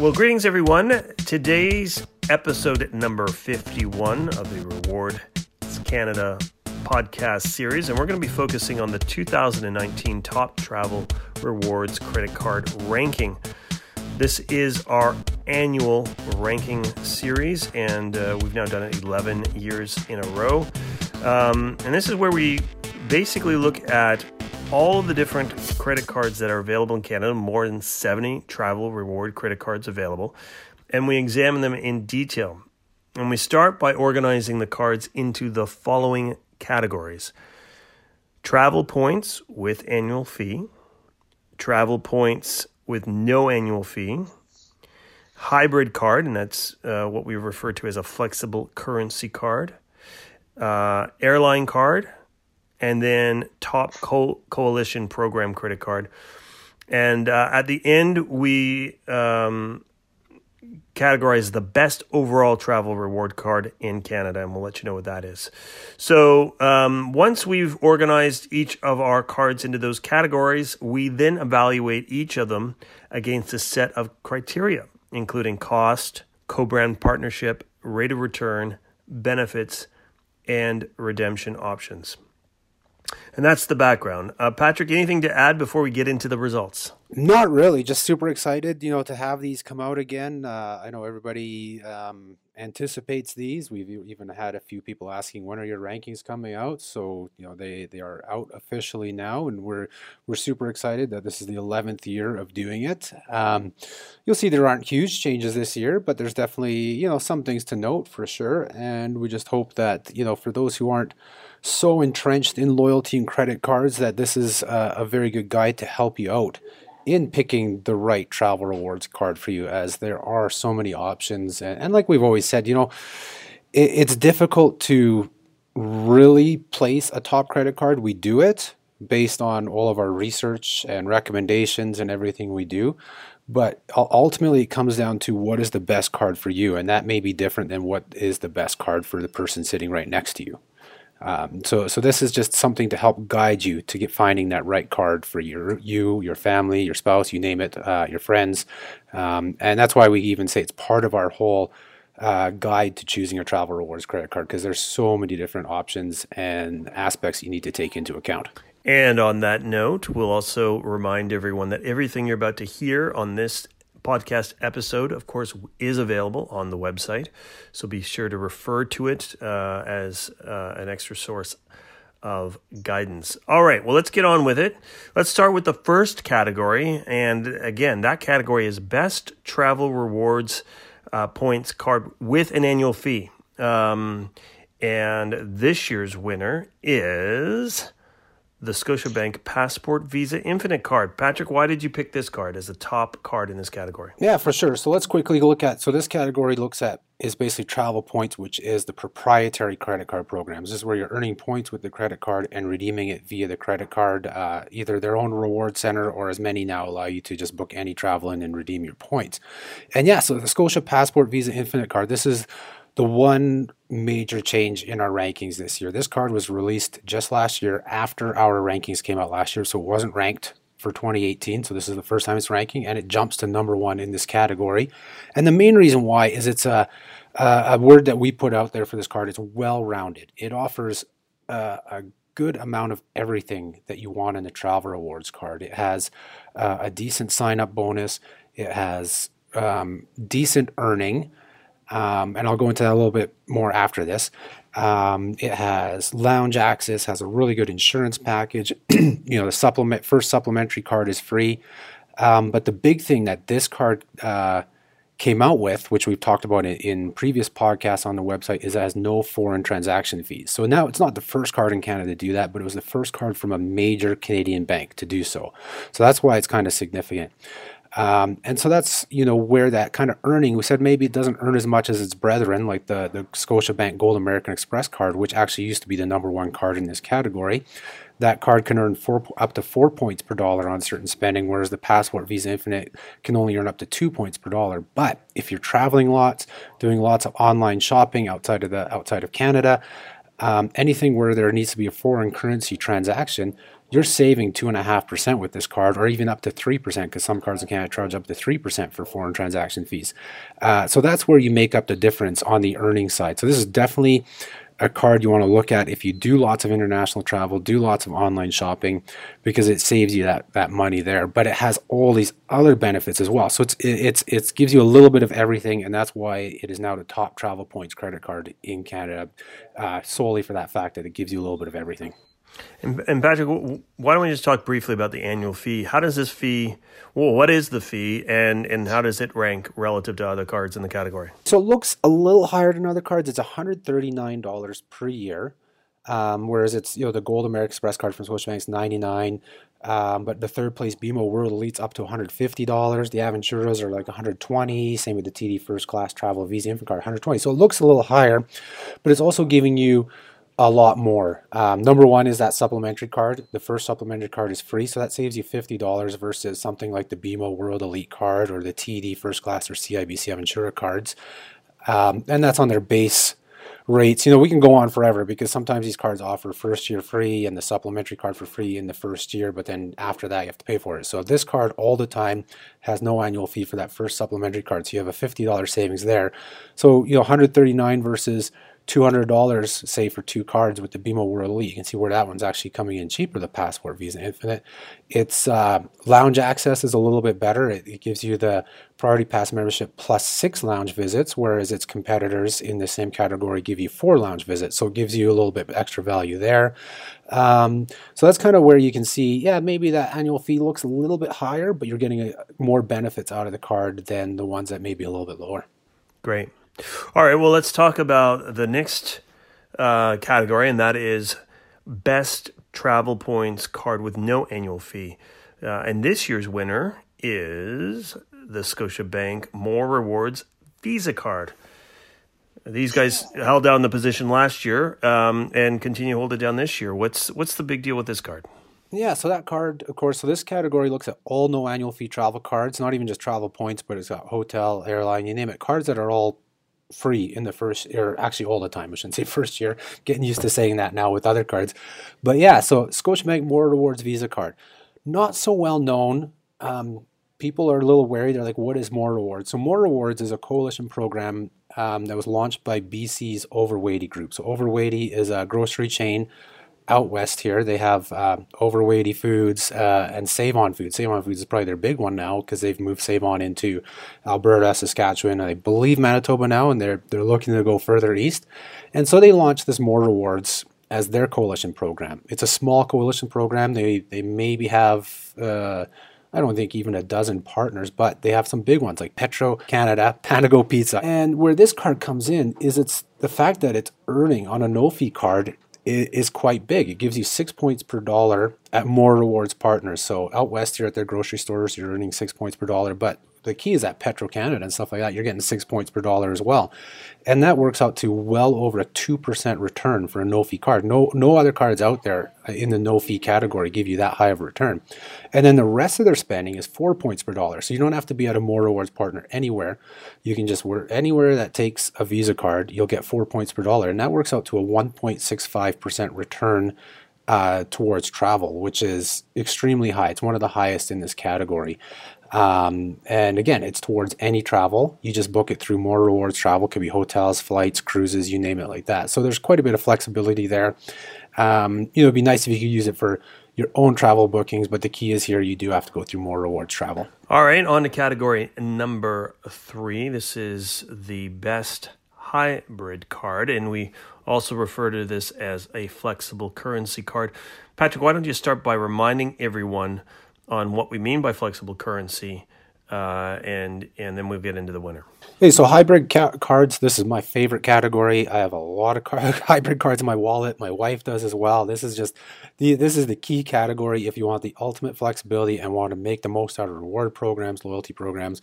Well, greetings, everyone. Today's episode number 51 of the Rewards Canada podcast series, and we're going to be focusing on the 2019 Top Travel Rewards Credit Card Ranking. This is our annual ranking series, and uh, we've now done it 11 years in a row. Um, and this is where we basically look at all of the different credit cards that are available in Canada, more than 70 travel reward credit cards available, and we examine them in detail. And we start by organizing the cards into the following categories travel points with annual fee, travel points with no annual fee, hybrid card, and that's uh, what we refer to as a flexible currency card, uh, airline card, and then top co- coalition program credit card. And uh, at the end, we um, categorize the best overall travel reward card in Canada, and we'll let you know what that is. So, um, once we've organized each of our cards into those categories, we then evaluate each of them against a set of criteria, including cost, co brand partnership, rate of return, benefits, and redemption options. And that's the background. Uh, Patrick, anything to add before we get into the results? Not really. Just super excited, you know, to have these come out again. Uh, I know everybody um, anticipates these. We've even had a few people asking when are your rankings coming out. So you know they they are out officially now, and we're we're super excited that this is the 11th year of doing it. Um, you'll see there aren't huge changes this year, but there's definitely you know some things to note for sure. And we just hope that you know for those who aren't so entrenched in loyalty and credit cards that this is a, a very good guide to help you out in picking the right travel rewards card for you as there are so many options. And, and like we've always said you know it, it's difficult to really place a top credit card. We do it based on all of our research and recommendations and everything we do. But ultimately it comes down to what is the best card for you and that may be different than what is the best card for the person sitting right next to you um, so, so this is just something to help guide you to get finding that right card for your you, your family, your spouse, you name it, uh, your friends, um, and that's why we even say it's part of our whole uh, guide to choosing your travel rewards credit card because there's so many different options and aspects you need to take into account. And on that note, we'll also remind everyone that everything you're about to hear on this podcast episode, of course, is available on the website. So be sure to refer to it uh, as uh, an extra source of guidance. All right, well, let's get on with it. Let's start with the first category. And again, that category is Best Travel Rewards uh, Points Card with an annual fee. Um, and this year's winner is the Scotiabank Passport Visa Infinite card. Patrick, why did you pick this card as the top card in this category? Yeah, for sure. So let's quickly look at. So this category looks at is basically travel points, which is the proprietary credit card programs. This is where you're earning points with the credit card and redeeming it via the credit card, uh, either their own reward center or as many now allow you to just book any travel in and redeem your points. And yeah, so the Scotia Passport Visa Infinite card. This is the one major change in our rankings this year. This card was released just last year after our rankings came out last year, so it wasn't ranked for 2018. So this is the first time it's ranking, and it jumps to number one in this category. And the main reason why is it's a a word that we put out there for this card. It's well rounded. It offers a, a good amount of everything that you want in the travel rewards card. It has uh, a decent sign up bonus. It has um, decent earning um, and I'll go into that a little bit more after this. Um, it has lounge access, has a really good insurance package. you know, the supplement first supplementary card is free, um, but the big thing that this card uh, came out with, which we've talked about in, in, previous podcasts on the website, is it has no foreign transaction fees. So now it's not the first card in Canada to do that, but it was the first card from a major Canadian bank to do so. So that's why it's kind of significant. Um, and so that's you know where that kind of earning. We said maybe it doesn't earn as much as its brethren, like the the Scotiabank Gold American Express card, which actually used to be the number one card in this category. That card can earn four, up to four points per dollar on certain spending, whereas the Passport Visa Infinite can only earn up to two points per dollar. But if you're traveling lots, doing lots of online shopping outside of the outside of Canada, um, anything where there needs to be a foreign currency transaction, you're saving two and a half percent with this card, or even up to three percent, because some cards in Canada charge up to three percent for foreign transaction fees. Uh, so that's where you make up the difference on the earning side. So this is definitely a card you want to look at if you do lots of international travel, do lots of online shopping, because it saves you that that money there. But it has all these other benefits as well. So it's it's it gives you a little bit of everything, and that's why it is now the top travel points credit card in Canada, uh, solely for that fact that it gives you a little bit of everything. And, and, Patrick, why don't we just talk briefly about the annual fee? How does this fee? Well, what is the fee, and and how does it rank relative to other cards in the category? So it looks a little higher than other cards. It's one hundred thirty nine dollars per year, um, whereas it's you know the Gold American Express card from Scotiabank's ninety nine. Um, but the third place BMO World Elite's up to $150. The Aventuras are like 120. Same with the TD First Class Travel Visa Infinite Card, 120. So it looks a little higher, but it's also giving you a lot more. Um, number one is that supplementary card. The first supplementary card is free, so that saves you fifty dollars versus something like the BMO World Elite card or the TD First Class or CIBC Aventura cards, um, and that's on their base rates. You know, we can go on forever because sometimes these cards offer first year free and the supplementary card for free in the first year, but then after that you have to pay for it. So this card all the time has no annual fee for that first supplementary card. So you have a fifty dollars savings there. So you know, one hundred thirty nine versus $200 say for two cards with the BMO World Elite. You can see where that one's actually coming in cheaper, the Passport Visa Infinite. Its uh, lounge access is a little bit better. It, it, gives you the Priority Pass membership plus six lounge visits, whereas its competitors in the same category give you four lounge visits. So it gives you a little bit extra value there. Um, so that's kind of where you can see, yeah, maybe that annual fee looks a little bit higher, but you're getting a, more benefits out of the card than the ones that may be a little bit lower. Great. All right, well, let's talk about the next uh, category, and that is best travel points card with no annual fee. Uh, and this year's winner is the Scotiabank More Rewards Visa card. These guys held down the position last year um, and continue to hold it down this year. What's what's the big deal with this card? Yeah, so that card, of course, so this category looks at all no annual fee travel cards, not even just travel points, but it's got hotel, airline, you name it, cards that are all free in the first year, actually all the time. I shouldn't say first year. Getting used to saying that now with other cards. But yeah, so Scotiabank More Rewards Visa card. Not so well known. Um, people are a little wary. They're like, what is More Rewards? So More Rewards is a coalition program um, that was launched by BC's Overwaitea Group. So Overwaitea is a grocery chain out west here, they have uh, Overwaitea Foods uh, and Save On Foods. Save On Foods is probably their big one now because they've moved Save On into Alberta, Saskatchewan, I believe Manitoba now, and they're they're looking to go further east. And so they launched this More Rewards as their coalition program. It's a small coalition program. They they maybe have. Uh, I don't think even a dozen partners, but they have some big ones like Petro Canada, Panago Pizza. And where this card comes in is it's the fact that it's earning on a no fee card is quite big. It gives you six points per dollar at more rewards partners. So out west here at their grocery stores, you're earning six points per dollar. But the key is at Petro Canada and stuff like that, you're getting six points per dollar as well. And that works out to well over a 2% return for a no fee card. No, no other cards out there in the no fee category give you that high of a return. And then the rest of their spending is four points per dollar. So you don't have to be at a more rewards partner anywhere. You can just work anywhere that takes a Visa card, you'll get four points per dollar. And that works out to a 1.65% return uh, towards travel, which is extremely high. It's one of the highest in this category. Um, and again, it's towards any travel. You just book it through More Rewards Travel. Could be hotels, flights, cruises, you name it like that. So there's quite a bit of flexibility there. Um, you know, it'd be nice if you could use it for your own travel bookings, but the key is here you do have to go through More Rewards Travel. All right, on to category number three. This is the best hybrid card, and we also refer to this as a flexible currency card. Patrick, why don't you start by reminding everyone on what we mean by flexible currency, uh, and and then we'll get into the winner. Hey, so hybrid ca- cards. This is my favorite category. I have a lot of car- hybrid cards in my wallet. My wife does as well. This is just the this is the key category if you want the ultimate flexibility and want to make the most out of reward programs, loyalty programs,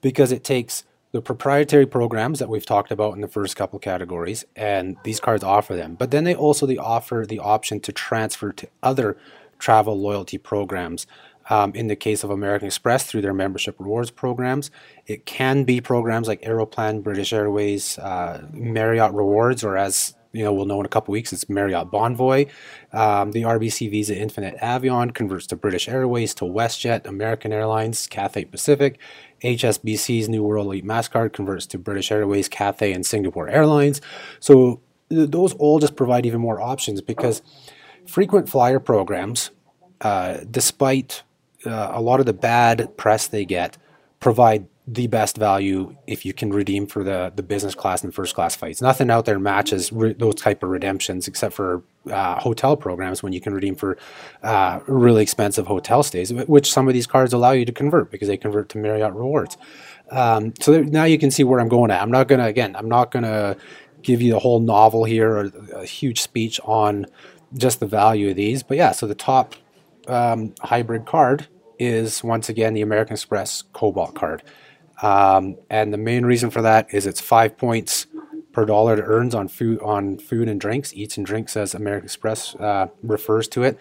because it takes the proprietary programs that we've talked about in the first couple categories, and these cards offer them. But then they also they offer the option to transfer to other travel loyalty programs um, in the case of American Express, through their membership rewards programs, it can be programs like Aeroplan, British Airways, uh, Marriott Rewards, or as you know we'll know in a couple weeks. It's Marriott Bonvoy. Um, the RBC Visa Infinite Avion converts to British Airways, to WestJet, American Airlines, Cathay Pacific. HSBC's New World Elite Mastercard converts to British Airways, Cathay, and Singapore Airlines. So th- those all just provide even more options because frequent flyer programs, uh, despite uh, a lot of the bad press they get, provide the best value if you can redeem for the, the business class and first class flights. Nothing out there matches re- those type of redemptions except for uh, hotel programs when you can redeem for uh, really expensive hotel stays, which some of these cards allow you to convert because they convert to Marriott rewards. Um, so now you can see where I'm going at. I'm not gonna again. I'm not gonna give you the whole novel here or a huge speech on just the value of these. But yeah, so the top um, hybrid card is once again the American Express Cobalt card. Um, and the main reason for that is it's five points per dollar it earns on food on food and drinks. Eats and drinks, as American Express uh, refers to it.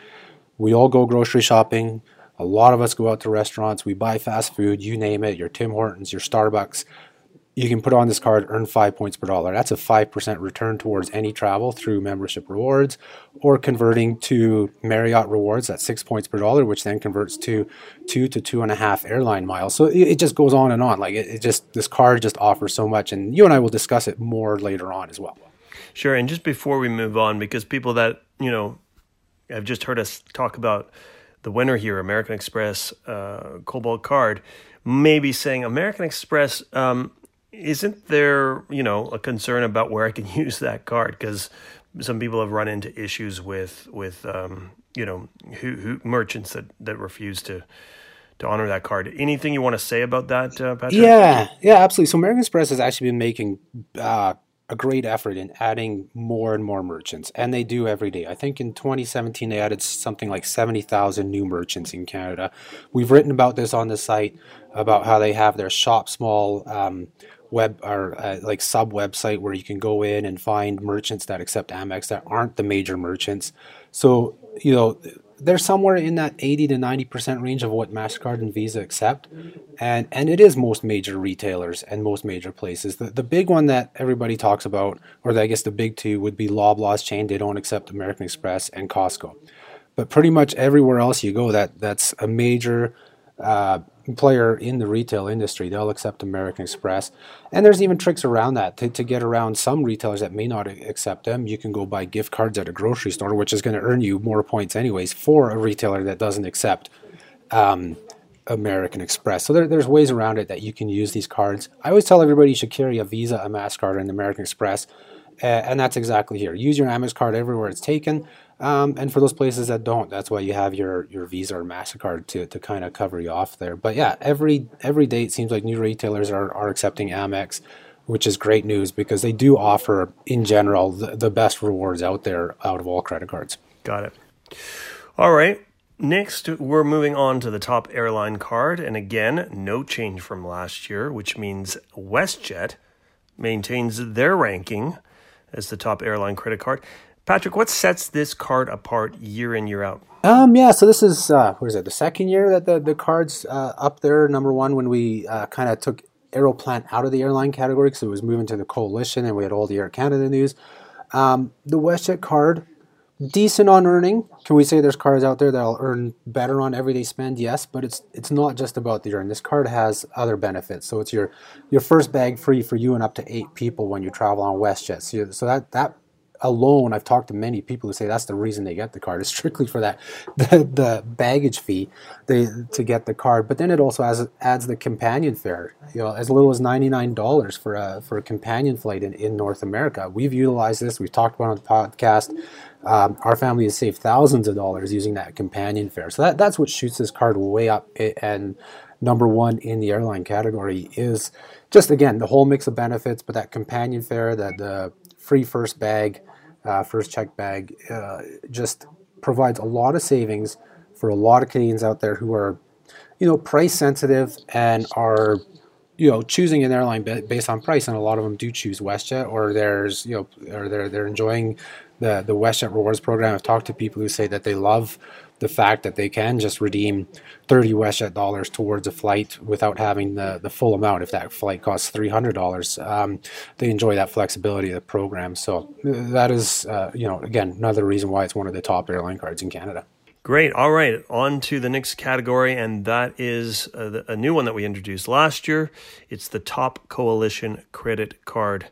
We all go grocery shopping. A lot of us go out to restaurants. We buy fast food. You name it. Your Tim Hortons, your Starbucks you can put on this card, earn five points per dollar. That's a 5% return towards any travel through membership rewards or converting to Marriott rewards at six points per dollar, which then converts to two to two and a half airline miles. So it, just goes on and on. Like it, it just, this card just offers so much. And you and I will discuss it more later on as well. Sure. And just before we move on, because people that, you know, have just heard us talk about the winner here, American Express uh, Cobalt card, maybe saying American Express, um, isn't there, you know, a concern about where I can use that card? Because some people have run into issues with with um, you know who, who merchants that that refuse to to honor that card. Anything you want to say about that, uh, Patrick? Yeah, yeah, absolutely. So American Express has actually been making uh, a great effort in adding more and more merchants, and they do every day. I think in 2017 they added something like 70,000 new merchants in Canada. We've written about this on the site about how they have their shop small. Um, web or uh, like sub website where you can go in and find merchants that accept Amex that aren't the major merchants. So you know they're somewhere in that 80 to 90 percent range of what Mastercard and Visa accept, and and it is most major retailers and most major places. The the big one that everybody talks about, or I guess the big two, would be Loblaws chain. They don't accept American Express and Costco, but pretty much everywhere else you go, that that's a major uh, player in the retail industry, they'll accept American Express. And there's even tricks around that to, to get around some retailers that may not accept them. You can go buy gift cards at a grocery store, which is going to earn you more points, anyways, for a retailer that doesn't accept um, American Express. So there, there's ways around it that you can use these cards. I always tell everybody you should carry a Visa, a MasterCard, and American Express. Uh, and that's exactly here. Use your Amex card everywhere it's taken. Um, and for those places that don't, that's why you have your, your Visa or Mastercard to, to kind of cover you off there. But yeah, every every day it seems like new retailers are, are accepting Amex, which is great news because they do offer in general the, the best rewards out there out of all credit cards. Got it. All right. Next, we're moving on to the top airline card, and again, no change from last year, which means WestJet maintains their ranking as the top airline credit card. Patrick, what sets this card apart year in, year out? Um, yeah, so this is, uh, what is it, the second year that the, the card's uh, up there, number one, when we uh, kind of took Aeroplan out of the airline category because it was moving to the coalition and we had all the Air Canada news. Um, the WestJet card, decent on earning. Can we say there's cards out there that'll earn better on everyday spend? Yes, but it's it's not just about the earn. This card has other benefits. So it's your your first bag free for you and up to eight people when you travel on WestJet. So, so that that alone, I've talked to many people who say that's the reason they get the card is strictly for that the, the baggage fee they, to get the card. But then it also has, adds the companion fare, you know, as little as ninety nine dollars for a for a companion flight in, in North America. We've utilized this. We've talked about on the podcast. Um, our family has saved thousands of dollars using that companion fare. So that, that's what shoots this card way up. And number one in the airline category is just again the whole mix of benefits, but that companion fare, that the free first bag uh, first check bag uh, just provides a lot of savings for a lot of Canadians out there who are, you know, price sensitive and are you know choosing an airline based on price, and a lot of them do choose WestJet, or there's you know, or they're they're enjoying the the WestJet rewards program. I've talked to people who say that they love the fact that they can just redeem 30 WestJet dollars towards a flight without having the, the full amount. If that flight costs $300, um, they enjoy that flexibility of the program. So that is, uh, you know, again, another reason why it's one of the top airline cards in Canada. Great. All right. On to the next category, and that is a, a new one that we introduced last year. It's the Top Coalition Credit Card.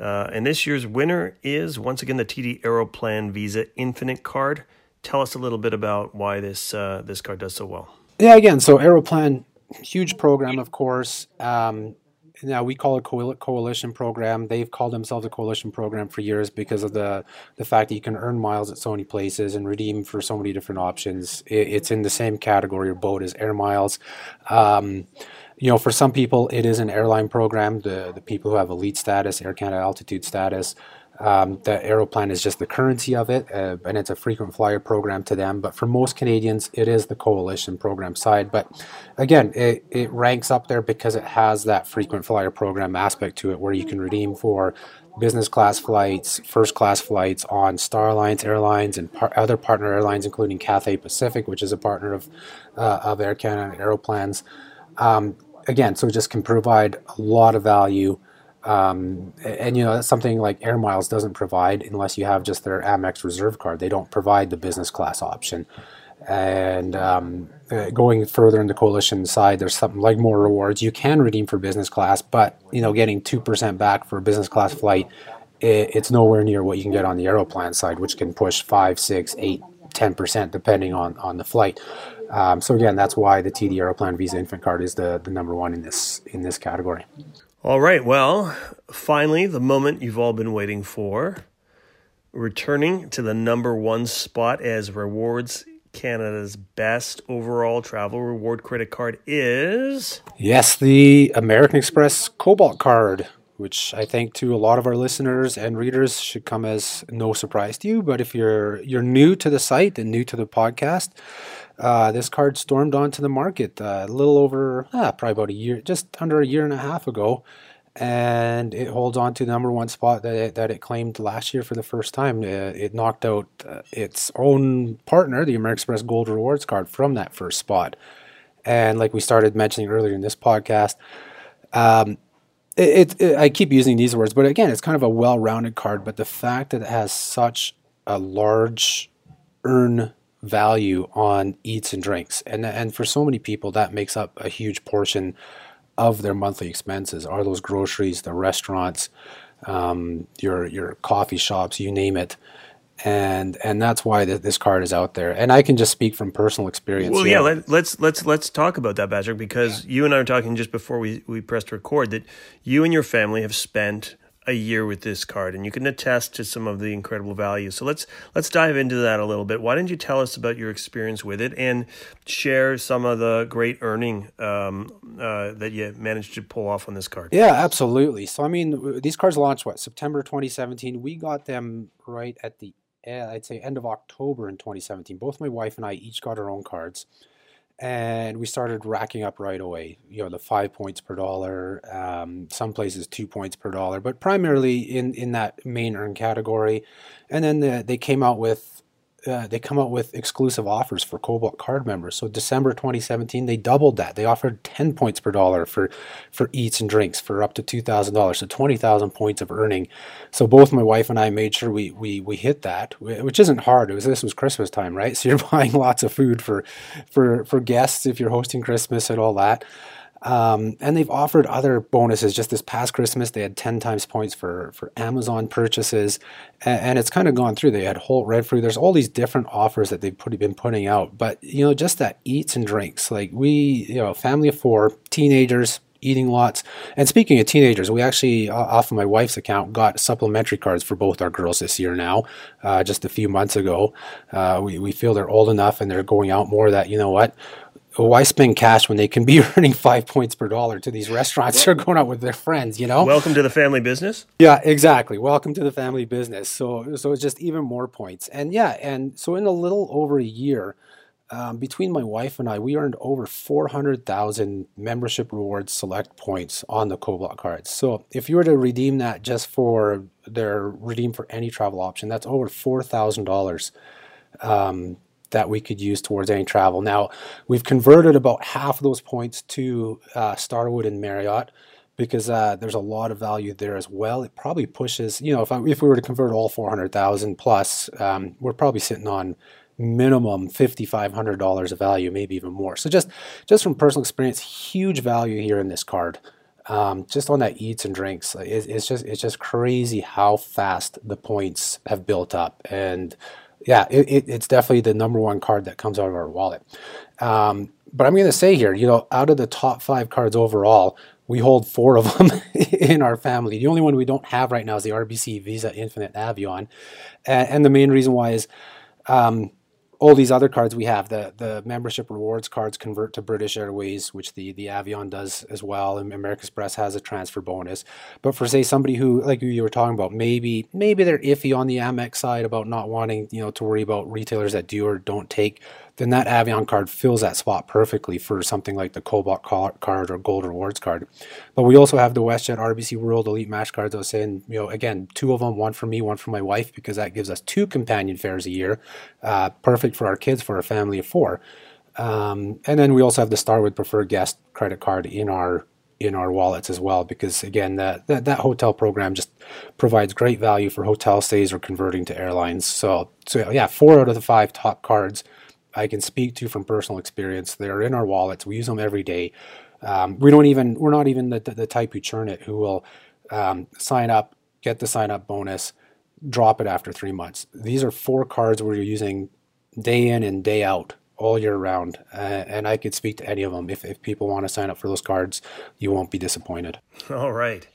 Uh, and this year's winner is once again the TD Aeroplan Visa Infinite Card. Tell us a little bit about why this uh, this card does so well. Yeah, again, so Aeroplan, huge program, of course. Um, now we call it coalition program. They've called themselves a coalition program for years because of the the fact that you can earn miles at so many places and redeem for so many different options. It, it's in the same category or boat as air miles. Um, you know, for some people, it is an airline program. The the people who have elite status, Air Canada altitude status, um, the Aeroplan is just the currency of it, uh, and it's a frequent flyer program to them. But for most Canadians, it is the coalition program side. But again, it, it ranks up there because it has that frequent flyer program aspect to it, where you can redeem for business class flights, first class flights on Star Alliance Airlines and par- other partner airlines, including Cathay Pacific, which is a partner of uh, of Air Canada and Aeroplans. Um, again, so it just can provide a lot of value. Um, and you know that's something like Air Miles doesn't provide unless you have just their Amex Reserve card. They don't provide the business class option. And um, uh, going further in the coalition side, there's something like more rewards. You can redeem for business class, but you know getting two percent back for a business class flight, it, it's nowhere near what you can get on the Aeroplan side, which can push five, six, eight, ten percent depending on on the flight. Um, so again, that's why the TD Aeroplan Visa Infinite Card is the, the number one in this in this category. All right. Well, finally, the moment you've all been waiting for, returning to the number one spot as rewards Canada's best overall travel reward credit card is yes, the American Express Cobalt card which I think to a lot of our listeners and readers should come as no surprise to you. But if you're you're new to the site and new to the podcast, uh, this card stormed onto the market uh, a little over ah, probably about a year, just under a year and a half ago, and it holds on to the number one spot that it, that it claimed last year for the first time. Uh, it knocked out uh, its own partner, the American Express Gold Rewards card, from that first spot. And like we started mentioning earlier in this podcast, um, it, it, I keep using these words, but again, it's kind of a well-rounded card. But the fact that it has such a large earn value on eats and drinks, and and for so many people, that makes up a huge portion of their monthly expenses. Are those groceries, the restaurants, um, your your coffee shops, you name it and and that's why th- this card is out there. And I can just speak from personal experience. Well, yeah, let, us let's, let's let's talk about that, Patrick, because yeah. you and I were talking just before we we pressed record that you and your family have spent a year with this card, and you can attest to some of the incredible value. So let's let's dive into that a little bit. Why don't you tell us about your experience with it and share some of the great earning um, uh, that you managed to pull off on this card? Yeah, absolutely. So I mean, these cards launched what September 2017. We got them right at the I'd say end of October in 2017. Both my wife and I each got our own cards, and we started racking up right away. You know, the five points per dollar, um, some places two points per dollar, but primarily in in that main earn category. And then the, they came out with uh, they come out with exclusive offers for Cobalt card members. So December 2017, they doubled that. They offered 10 points per dollar for for eats and drinks for up to $2,000, so 20,000 points of earning. So both my wife and I made sure we we we hit that, which isn't hard. It was this was Christmas time, right? So you're buying lots of food for for for guests if you're hosting Christmas and all that. Um, and they've offered other bonuses. Just this past Christmas, they had 10 times points for, for Amazon purchases. And, and it's kind of gone through. They had Holt Renfrew. There's all these different offers that they've put, been putting out. But, you know, just that eats and drinks. Like we, you know, family of four, teenagers, eating lots. And speaking of teenagers, we actually, off of my wife's account, got supplementary cards for both our girls this year now, uh, just a few months ago. Uh, we, we feel they're old enough and they're going out more that, you know what, why spend cash when they can be earning five points per dollar to these restaurants they're going out with their friends you know? welcome to the family business. Yeah exactly. Welcome to the family business. So so it's just even more points. And yeah and so in a little over a year um, between my wife and I, we earned over 400,000 membership rewards select points on the Cobalt cards. So if you were to redeem that just for their redeem for any travel option, that's over $4,000 um, that we could use towards any travel. Now, we've converted about half of those points to uh, Starwood and Marriott because uh, there's a lot of value there as well. It probably pushes, you know, if, I, if we were to convert all 400,000 plus, um, we're probably sitting on minimum $5,500 of value, maybe even more. So just, just from personal experience, huge value here in this card. Um, just on that eats and drinks, it, it's just it's just crazy how fast the points have built up, and yeah, it, it, it's definitely the number one card that comes out of our wallet. Um, but I'm going to say here, you know, out of the top five cards overall, we hold four of them in our family. The only one we don't have right now is the RBC Visa Infinite Avion, and, and the main reason why is um, all these other cards we have the the membership rewards cards convert to British Airways, which the the Avion does as well, and American Express has a transfer bonus. But for say somebody who like you were talking about, maybe maybe they're iffy on the Amex side about not wanting you know to worry about retailers that do or don't take then that Avion card fills that spot perfectly for something like the Cobalt card or Gold Rewards card. But we also have the WestJet RBC World Elite Mastercards. I was saying, you know, again, two of them, one for me, one for my wife, because that gives us two companion fares a year. Uh, perfect for our kids, for a family of four. Um, and then we also have the Starwood Preferred Guest credit card in our in our wallets as well because again that, that that hotel program just provides great value for hotel stays or converting to airlines so so yeah four out of the five top cards I can speak to from personal experience. They're in our wallets. We use them every day. Um, we don't even we're not even the, the, type who churn it who will um, sign up, get the sign up bonus, drop it after three months. These are four cards where you're using day in and day out all year round. Uh, and I could speak to any of them. If, if people want to sign up for those cards, you won't be disappointed. All right.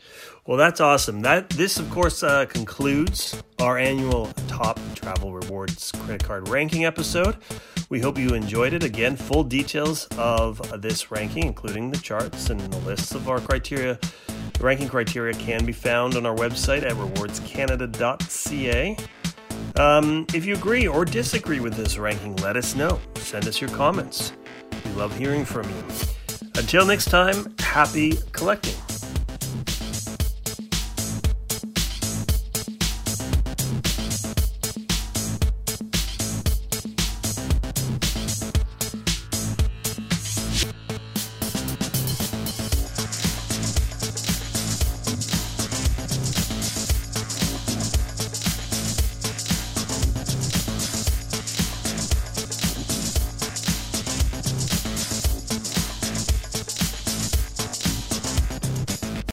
Well, that's awesome. That this, of course, uh, concludes our annual top travel rewards credit card ranking episode. We hope you enjoyed it. Again, full details of this ranking, including the charts and the lists of our criteria, the ranking criteria, can be found on our website at rewardscanada.ca. Um, if you agree or disagree with this ranking, let us know. Send us your comments. We love hearing from you. Until next time, happy collecting.